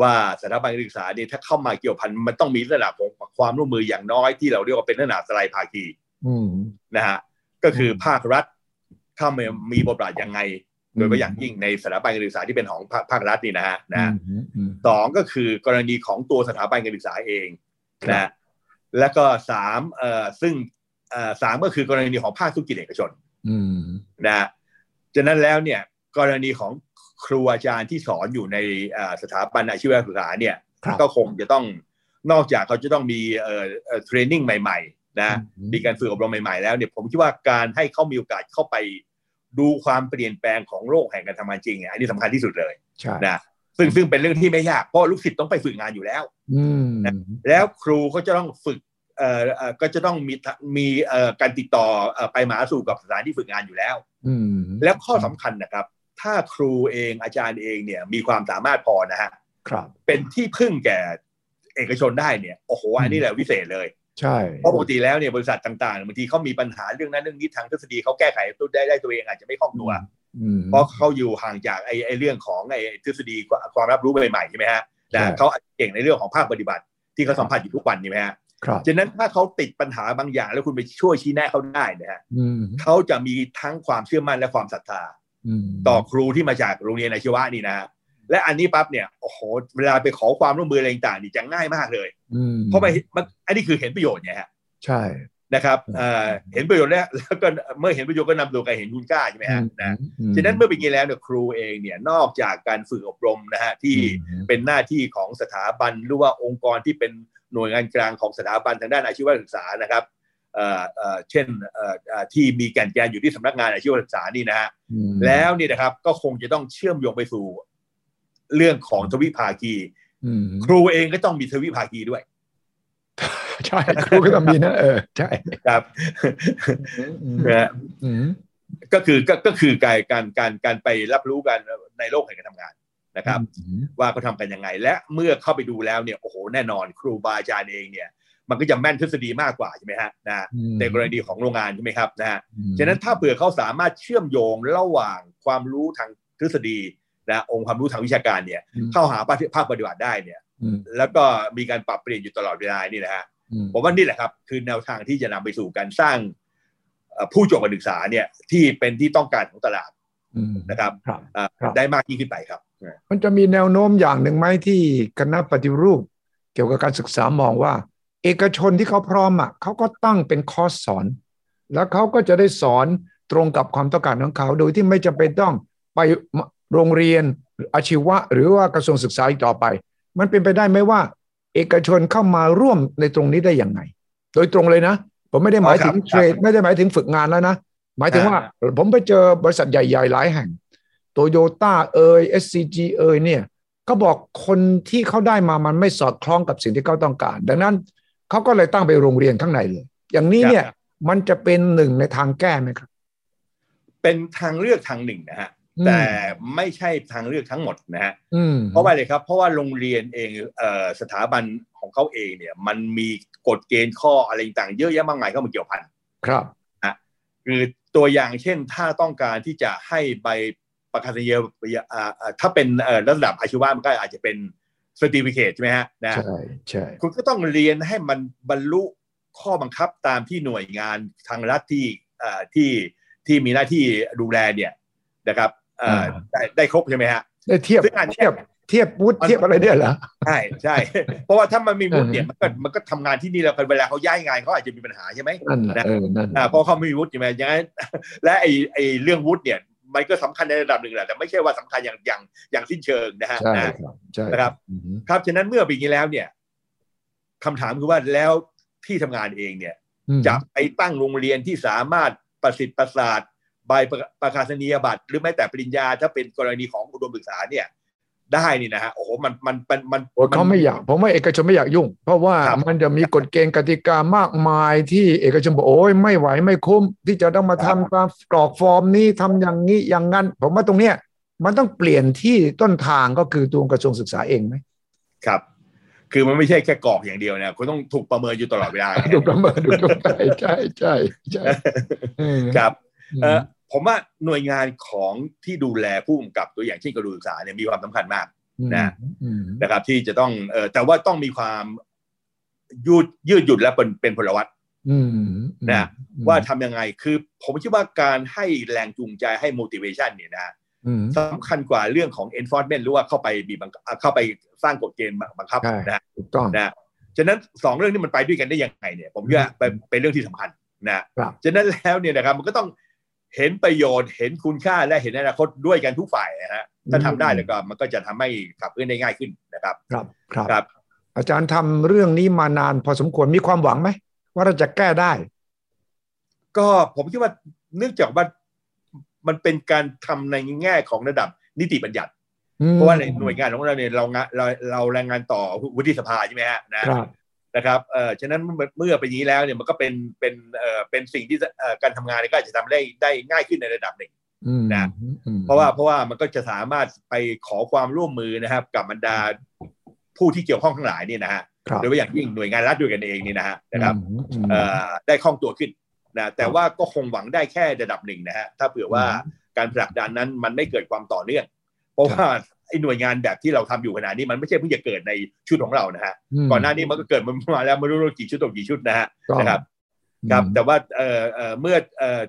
ว่าสถาบันการศึกษาเนี่ยถ้าเข้ามาเกี่ยวพันมันต้องมีระดับของความร่วมมืออย่างน้อยที่เราเรียกว่าเป็นระดับสไลภาคี
อืม
นะฮะก็คืออ
ม
ภาครัฐเข้ามามีบทบาทยังไง โดยเฉพาะอย่างยิ่งในสถาบันการศึกษาที่เป็นของภาคภาครัฐนี่นะฮะนะ
อืมอืม
สองก็คือกรณีของตัวสถาบันการศึกษาเอง
ครับ
นะแล้วก็สามเอ่อซึ่งเอ่อสามก็คือกรณีของภาคธุรกิจเอกชน
อืม
นะฉะนั้นแล้วเนี่ยกรณีของ ครูอาจารย์ที่สอนอยู่ในเอ่อสถาบันอาชีวศึกษาเนี่ย
ครับ
ก็คงจะต้องนอกจากเขาจะต้องมีเอ่อเอ่อเทรนนิ่งใหม่ๆนะ
อืม
มีการฝึกอบรมใหม่ๆแล้วเนี่ยผมคิดว่าการให้เขามีโอกาสเข้าไปดูความเปลี่ยนแปลงของโลกแห่งการทำงานจริงเนี่ยอันนี้สำคัญที่สุดเลย
ใช่
นะซึ่งซึ่งเป็นเรื่องที่ไม่ยากเพราะลูกศิษย์ต้องไปฝึกงานอยู่แล้ว
อืม
แล้วครูก็จะต้องฝึกเอ่อเอ่อก็จะต้องมีมีเอ่อการติดต่อเอ่อไปมาหาสู่กับสถานที่ฝึกงานอยู่แล้ว
อืม
แล้วข้อสำคัญนะครับ ถ้าครูเองอาจารย์เองเนี่ยมีความสามารถพอนะฮะ
ครับ
เป็นที่พึ่งแก่เอกชนได้เนี่ยโอ้โหอันนี้แหละวิเศษเลย
ใช่
เพราะปกติแล้วเนี่ยบริษัทต่างๆบางทีเขามีปัญหาเรื่องนั้นเรื่องนี้ทางทฤษฎีเขาแก้ไขตัวได้ได้ตัวเองอาจจะไม่คล่องตัว
อืม
เพราะเขาอยู่ห่างจากไอ้ไอ้เรื่องของไอ้ทฤษฎีความรับรู้ใหม่ๆใช่ไหมฮะ
ใช่
นะเขาอาจจะเก่งในเรื่องของภาคปฏิบัติ ที่เขาสัมผัสอยู่ทุกวันใช่ไหมฮะ
ครับ
ฉะนั้นถ้าเขาติดปัญหาบางอย่างแล้วคุณไปช่วยชี้แนะเขาได้นะฮะ
อืม
เขาจะมีทั้งความเชื่อมั่นและความศรัทธา
อืม
ต่อครูที่มาจากโรงเรียนอาชีวะนี่นะฮะและอันนี้ปั๊บเนี่ยโอ้โหเวลาไปขอความร่วมมืออะไรต่างๆนี่จะง่ายมากเลย
อืม
เพราะมันมันอันนี้คือเห็นประโยชน์ไงฮะ
ใช่
นะครับเอ่อเห็นประโยชน์แล้วแล้วก็เมื่อเห็นประโยชน์ก็นำตัวการเห็นคุณค่าใช่ไหมฮะนะ
อืม
ฉะนั้นเมื่อเป็นอย่างนี้แล้วเนี่ยครูเองเนี่ยนอกจากการฝึกอบรมนะฮะที่
อืม
เป็นหน้าที่ของสถาบันหรือว่าองค์กรที่เป็นหน่วยงานกลางของสถาบันทางด้านอาชีวศึกษานะครับ เอ่อเอ่อเช่นเอ่อเอ่อที่มีแก่นแกนอยู่ที่สำนักงานอาชีวศึกษานี่นะฮะ
อืม
แล้วนี่นะครับก็คงจะต้องเชื่อมโยงไปสู่เรื่องของทวิภาคี
อืม
ครูเองก็ต้องมีทวิภาคีด้วย
ใช่ครูก็ต้องมีนะเออใช่
ครับ
อืม
นะฮะ
อืม
ก็คือก็ก็คือการการการการไปรับรู้กันในโลกแห่งการทำงานนะครับ
อืม
ว่าเขาทำกันยังไง และเมื่อเข้าไปดูแล้วเนี่ยโอ้โหแน่นอน ครูบาอาจารย์เองเนี่ย มันก็จะแม่นทฤษฎีมากกว่าใช่ไหมฮะนะ
อืม
ในกรณีของโรงงานใช่ไหมครับนะฮะ
อืม
ฉะนั้นถ้าเผื่อเขาสามารถเชื่อมโยงระหว่างความรู้ทางทฤษฎีนะองค์ความรู้ทางวิชาการเนี่ย
อืม
เข้าหาภาคภาคปฏิบัติได้เนี่ย
อืม
แล้วก็มีการปรับเปลี่ยนอยู่ตลอดเวลานี่นะฮะ
อืม
ผมว่านี่แหละครับ คือแนวทางที่จะนำไปสู่การสร้างเอ่อผู้จบการศึกษาเนี่ยที่เป็นที่ต้องการของตลาด
อืม
นะครับ
ครับ
อ่า
ครับ
ได้มากยิ่งขึ้นไปครับ
มันจะมีแนวโน้มอย่างหนึ่งไหมที่คณะปฏิรูป เกี่ยวกับการศึกษามองว่า เอกชนที่เขาพร้อมอะเขาก็ตั้งเป็นคอร์สสอน แล้วเขาก็จะได้สอนตรงกับความต้องการของเขา โดยที่ไม่จำเป็นต้องไปโรงเรียนอาชีวะ หรือว่ากระทรวงศึกษาอีกต่อไป มันเป็นไปได้ไหมว่า เอกชนเข้ามาร่วมในตรงนี้ได้อย่างไง โดยตรงเลยนะ ผมไม่ได้หมายถึง
อ๋อครับ
เทรดไม่ได้หมายถึงฝึกงานแล้วนะ หมายถึงว่าผมไปเจอบริษัทใหญ่ ๆ หลายแห่งโตโยต้าเอย SCG เอยเนี่ยก็บอกคนที่เขาได้มามันไม่สอดคล้องกับสิ่งที่เขาต้องการ ดังนั้น เขาก็เลยตั้งไปโรงเรียนข้างในเลย อย่างนี้เนี่ย
ครับ
มันจะเป็นหนึ่งในทางแก้ไหมครับ
เป็นทางเลือกทางหนึ่งนะฮะ
อืม
แต่ไม่ใช่ทางเลือกทั้งหมดนะฮะ
อืม
เพราะว่าอะไรครับ เพราะว่าโรงเรียนเองเอ่อสถาบันของเขาเองเนี่ย มันมีกฎเกณฑ์ข้ออะไรต่างๆเยอะแยะมากมายเข้ามาเกี่ยวพัน
ครับ
คือตัวอย่างเช่นถ้าต้องการที่จะให้ใบประกาศนียอ่าอ่าถ้าเป็นเอ่อระดับอาชีวะมันก็อาจจะเป็น certificate ใช่ไหมฮะนะ
ใช่ใช่
คุณก็ต้องเรียนให้มันบรรลุข้อบังคับตามที่หน่วยงานทางรัฐที่เอ่อที่ที่มีหน้าที่ดูแลเนี่ยนะครับเอ่อได้ได้ครบใช่ไหมฮะ
ได้เทียบ
ซึ่งอันเนี้ย
เทียบเทียบวุฒิเทียบอะไรเนี่ยเหรอ
ใช่ใช่เพราะว่าถ้ามันมีวุฒิเนี่ย
อืม
มันก็มันก็ทำงานที่นี่แล้วเวลาเขาย้ายงานเขาอาจจะมีปัญหาใช่ไหม
นั่นแหละ
นะ
เออนั่นแหละ
อ่าเพราะเขาไม่มีวุฒิใช่ไหมอย่างนั้นและไอ้ไอ้เรื่องวุฒิเนี่ย มันก็สำคัญในระดับหนึ่งแหละแต่ไม่ใช่ว่าสำคัญอย่างอย่างอย่างสิ้นเชิงนะฮะ
ใช่
นะครับ
ใช่
นะครับ
อืม
ครับฉะนั้นเมื่อเป็นอย่างนี้แล้วเนี่ยคำถามคือว่าแล้วที่ทำงานเองเนี่ย
อืม
จะไปตั้งโรงเรียนที่สามารถประสิทธิ์ประสาทใบประประกาศนียบัตรหรือแม้แต่ปริญญาถ้าเป็นกรณีของอุดมศึกษาเนี่ย ได้นี่นะฮะโอ้โหมันมันมันมัน
โอ้เขาไม่อยากผมว่าเอกชนไม่อยากยุ่ง เพราะว่า
ครับ
มันจะมีกฎเกณฑ์กติกามากมายที่เอกชนบอกโอ้ยไม่ไหวไม่คุ้มที่จะต้องมาทำการกรอกฟอร์มนี้ทำอย่างนี้อย่างนั้น ผมว่าตรงเนี้ยมันต้องเปลี่ยนที่ต้นทางก็คือตัวกระทรวงศึกษาเองไหม
ครับ คือมันไม่ใช่แค่กรอกอย่างเดียวนะคุณต้องถูกประเมินอยู่ตลอดเวลา
ดูประเมินดูตรงใช่ใช่ใช่ใช่เออ
ครับ
อืม
เออ ผมว่าหน่วยงานของที่ดูแลผู้กำกับตัวอย่างเช่นกระทรวงศึกษาเนี่ยมีความสำคัญมากนะ
อืม
นะครับ ที่จะต้องเออแต่ว่าต้องมีความยืดยืดหยุ่นและเป็นเป็นพลวัต
อืม
นะว่าทำยังไงคือผมคิดว่าการให้แรงจูงใจให้ motivation เนี่ยนะ
อืม
สำคัญกว่าเรื่องของ enforcement หรือว่าเข้าไปบีบบังคับเข้าไปสร้างกฎเกณฑ์บังคับ
ใช่
นะ
ถูกต้อง
นะฉะนั้นสองเรื่องนี้มันไปด้วยกันได้ยังไงเนี่ย ผมว่าเป็นเป็นเรื่องที่สำคัญนะครับฉะนั้นแล้วเนี่ยนะครับมันก็ต้อง เห็นประโยชน์เห็นคุณค่าและเห็นอนาคตด้วยกันทุกฝ่ายนะฮะถ้าทำได้แล้วก็มันก็จะทำให้ขับเคลื่อนได้ง่ายขึ้นนะครับ
ครับครับ
ครับ
อาจารย์ทำเรื่องนี้มานานพอสมควรมีความหวังไหมว่าเราจะแก้ได้
ก็ผมคิดว่าเนื่องจากว่ามันเป็นการทำในแง่ของระดับนิติบัญญัติ เพราะว่าในหน่วยงานของเราเนี่ยเรางานเราเราแรงงานต่อวุฒิสภาใช่ไหมฮะนะครับ นะครับเอ่อฉะนั้นเมื่อเมื่อเป็นอย่างนี้แล้วเนี่ยมันก็เป็นเป็นเอ่อเป็นสิ่งที่เอ่อการทำงานเนี่ยก็อาจจะทำได้ได้ง่ายขึ้นในระดับหนึ่ง
อืม
นะ
อืม
เพราะว่าเพราะว่ามันก็จะสามารถไปขอความร่วมมือนะครับ กับบรรดาผู้ที่เกี่ยวข้องทั้งหลายเนี่ยนะฮะ
ครับ
โดยเฉพาะอย่างยิ่งหน่วยงานรัฐด้วยกันเองนี่นะฮะนะครับ
อืมอืม
เอ่อได้คล่องตัวขึ้นนะแต่ว่าก็คงหวังได้แค่ระดับหนึ่งนะฮะถ้าเผื่อว่าการผลักดันนั้นมันไม่เกิดความต่อเนื่อง เพราะว่า ไอ้หน่วยงานแบบที่เราทำอยู่ขณะนี้มันไม่ใช่เพิ่งจะเกิดในชุดของเรานะฮะ
ม
ก่อนหน้านี้มันก็เกิดมาแล้วไม่รู้กี่ชุดต่อกี่ชุดนะฮะ
ก็
นะครับครับแต่ว่าเอ่อเอ่อเมื่อเอ่อ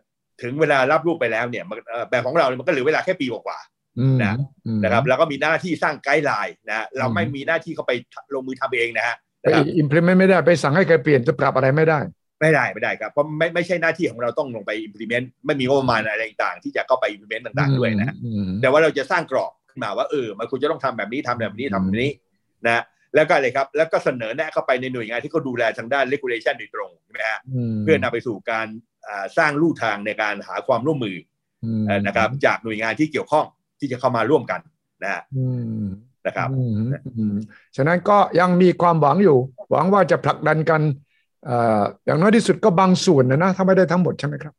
ถึงเวลารับรูปไปแล้วเนี่ยมันเอ่อแบบของเราเนี่ยมันก็เหลือเวลาแค่ปีกว่า
อืม
นะ
อืม
ๆนะครับแล้วก็มีหน้าที่สร้างไกด์ไลน์นะฮะเรา
อืม
ไม่มีหน้าที่เข้าไปลงมือทำเองนะฮะ
ไป
นะครับ
implement ไม่ได้ไปสั่งให้ใครเปลี่ยนจะปรับอะไรไม่ได้
ไม่ได้ไม่ได้ครับเพราะไม่ไม่ใช่หน้าที่ของเราต้องลงไป implement ไม่มีงบประมาณอะไรต่างๆ ที่จะเข้าไป implement ต่างๆด้วยนะฮะ
อืม
แต่ว่าเราจะสร้างกรอบ ขึ้นมาว่าเออมันควรจะต้องทำแบบนี้ทำแบบนี้ทำแบบนี้นะแล้วก็อะไรครับ แล้วก็เสนอแนะเข้าไปในหน่วยงานที่เขาดูแลทางด้าน regulation โดยตรงใช่ไหมฮะ
ม
เพื่อนำไปสู่การอ่าสร้างลู่ทางในการหาความร่วมมือ
ม
เอ่อนะครับ จากหน่วยงานที่เกี่ยวข้องที่จะเข้ามาร่วมกันนะฮะ
อืม
นะครับ
อืมอืมฉะนั้นก็ยังมีความหวังอยู่ หวังว่าจะผลักดันกันเอ่ออย่างน้อยที่สุดก็บางส่วนนะนะถ้าไม่ได้ทั้งหมดใช่ไหมครับ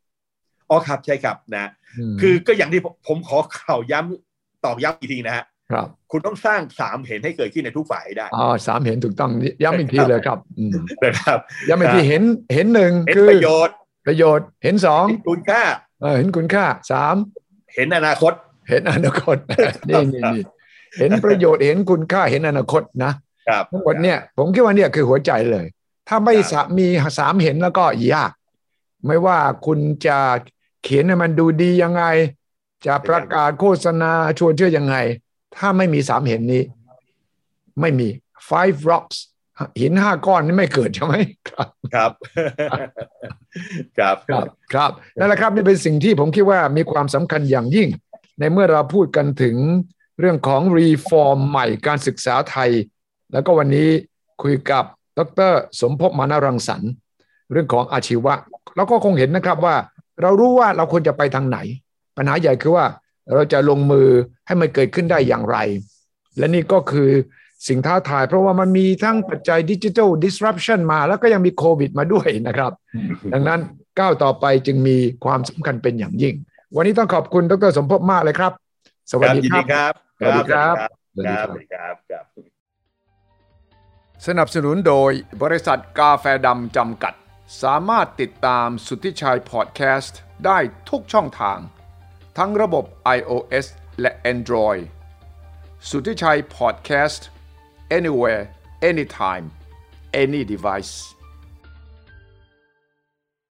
อ๋อครับใช่ครับนะ
ม
คือก็อย่างที่ผมผมขอข่าวย้ำ ตอกย้ำอีกทีนะฮะ
ครับ
คุณต้องสร้างสามเห็นให้เกิดขึ้นในทุกฝ่ายให้ได้
อ๋อสามเห็นถูกต้องย้ำอีกทีเลยครับอืม
นะครับ
ย้ำอีกทีเห็นเห็นหนึ่ง
เห็น
คือ
ประโยชน์
ประโยชน์เห็นสอง
เห็นคุณค่า
เออเห็นคุณค่าสาม
เห็นอนาคต
เห็นอนาคตนี่นี่นี่เห็นประโยชน์เห็นคุณค่าเห็นอนาคตนะครับทั้งหมดเนี่ยผมคิดว่าเนี่ยคือหัวใจเลย ถ้าไม่
ครับ
สะมีสามเห็นแล้วก็ยาก ไม่ว่าคุณจะเขียนให้มันดูดียังไง จะประกาศโฆษณาชวนเชื่อยังไง ถ้าไม่มีสามเห็นนี้ ไม่มี five rocks หินห้าก้อนนี่ไม่เกิดใช่ไหมครับ
ครับ ครับ
ครับครับนั่นแหละครับนี่เป็นสิ่งที่ผมคิดว่ามีความสำคัญอย่างยิ่ง ในเมื่อเราพูดกันถึงเรื่องของรีฟอร์มใหม่การศึกษาไทย แล้วก็วันนี้คุยกับดร สมภพมานารังสรรค์ เรื่องของอาชีวะ แล้วก็คงเห็นนะครับว่า เรารู้ว่าเราควรจะไปทางไหน ปัญหาใหญ่คือว่าเราจะลงมือให้มันเกิดขึ้นได้อย่างไร และนี่ก็คือสิ่งท้าทาย เพราะว่ามันมีทั้งปัจจัยดิจิทัล disruption มาแล้วก็ยังมีโควิดมาด้วยนะครับ ดังนั้นก้าวต่อไปจึงมีความสำคัญเป็นอย่างยิ่ง วันนี้ต้องขอบคุณดรสมภพมากเลยครับ สวัสดี
ยิน
ครั
ดี
บ
ครับ
สวัสดีครับ
สวัสดีครับสวัสดีครับครับ
สนับสนุนโดยบริษัทกาแฟดำจำกัด สามารถติดตามสุทธิชัยพอดแคสต์ได้ทุกช่องทาง ทั้งระบบ iOS และ Android สุทธิชัยพอดแคสต์ anywhere anytime any device